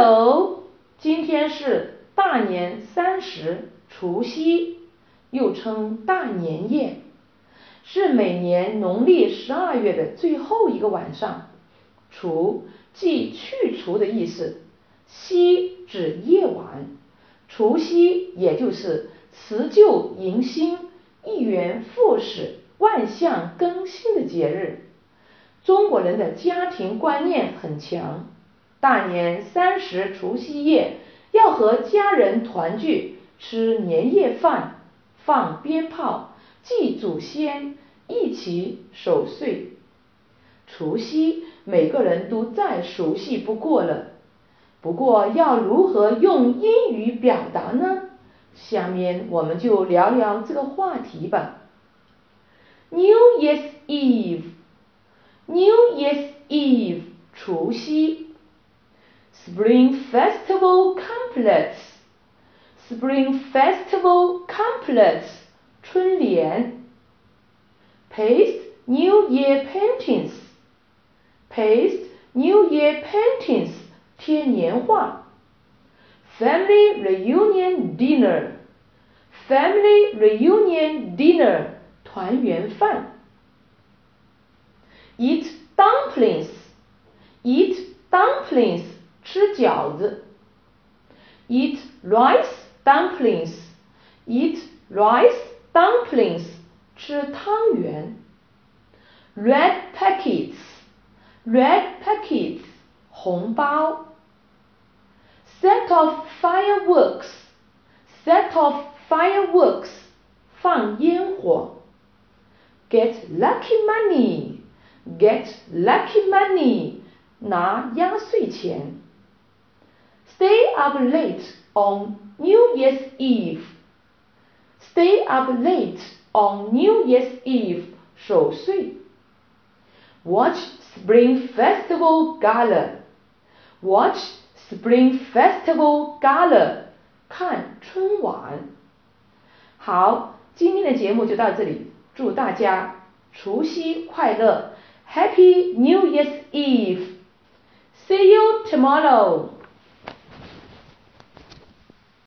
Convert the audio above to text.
Hello，今天是大年三十，除夕，又称大年夜，是每年农历十二月的最后一个晚上。除即去除的意思，夕指夜晚，除夕也就是辞旧迎新、一元复始、万象更新的节日。中国人的家庭观念很强。大年三十除夕夜要和家人团聚，吃年夜饭，放鞭炮，祭祖先，一起守岁。除夕每个人都再熟悉不过了，不过要如何用英语表达呢？下面我们就聊聊这个话题吧。New Year's Eve，New Year's Eve，除夕。Spring Festival couplets. Spring Festival couplets. 春联. Paste New Year paintings. Paste New Year paintings. 贴年画. Family reunion dinner. Family reunion dinner. 团圆饭. Eat dumplings. Eat dumplings. 吃饺子，eat rice dumplings，eat rice dumplings，吃汤圆。red packets，red packets，红包。set of fireworks，set of fireworks，放烟火。get lucky money，get lucky money，拿压岁钱。 Stay up late on New Year's Eve. Stay up late on New Year's Eve. 守岁。Watch Spring Festival Gala. Watch Spring Festival Gala. 看春晚。好，今天的节目就到这里，祝大家除夕快乐，Happy New Year's Eve. See you tomorrow.